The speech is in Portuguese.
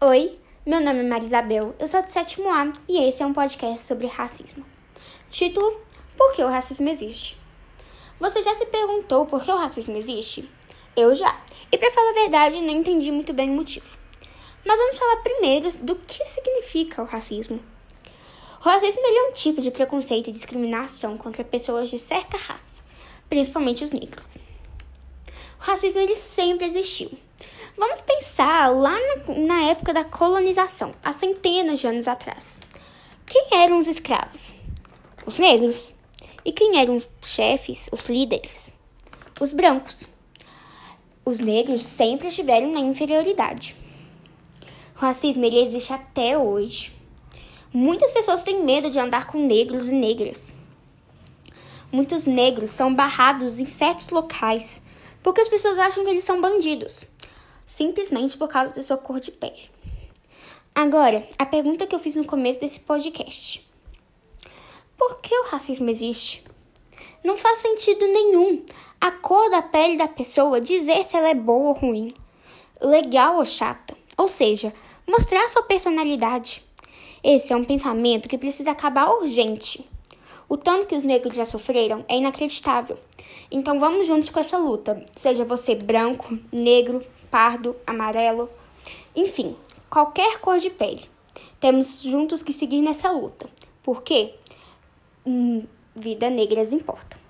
Oi, meu nome é Marisabel, eu sou do sétimo A e esse é um podcast sobre racismo. Título: Por que o racismo existe? Você já se perguntou por que o racismo existe? Eu já, e para falar a verdade, não entendi muito bem o motivo. Mas vamos falar primeiro do que significa o racismo. O racismo é um tipo de preconceito e discriminação contra pessoas de certa raça, principalmente os negros. O racismo ele sempre existiu. Vamos pensar lá na, época da colonização, há centenas de anos atrás. Quem eram os escravos? Os negros. E quem eram os chefes, os líderes? Os brancos. Os negros sempre estiveram na inferioridade. O racismo ele existe até hoje. Muitas pessoas têm medo de andar com negros e negras. Muitos negros são barrados em certos locais porque as pessoas acham que eles são bandidos, simplesmente por causa da sua cor de pele. Agora, a pergunta que eu fiz no começo desse podcast: Por que o racismo existe? Não faz sentido nenhum a cor da pele da pessoa dizer se ela é boa ou ruim, legal ou chata, ou seja, mostrar sua personalidade. Esse é um pensamento que precisa acabar urgente. O tanto que os negros já sofreram é inacreditável. Então vamos juntos com essa luta, seja você branco, negro, pardo, amarelo, enfim, qualquer cor de pele. Temos juntos que seguir nessa luta. Por quê? Hum, vida negras importa.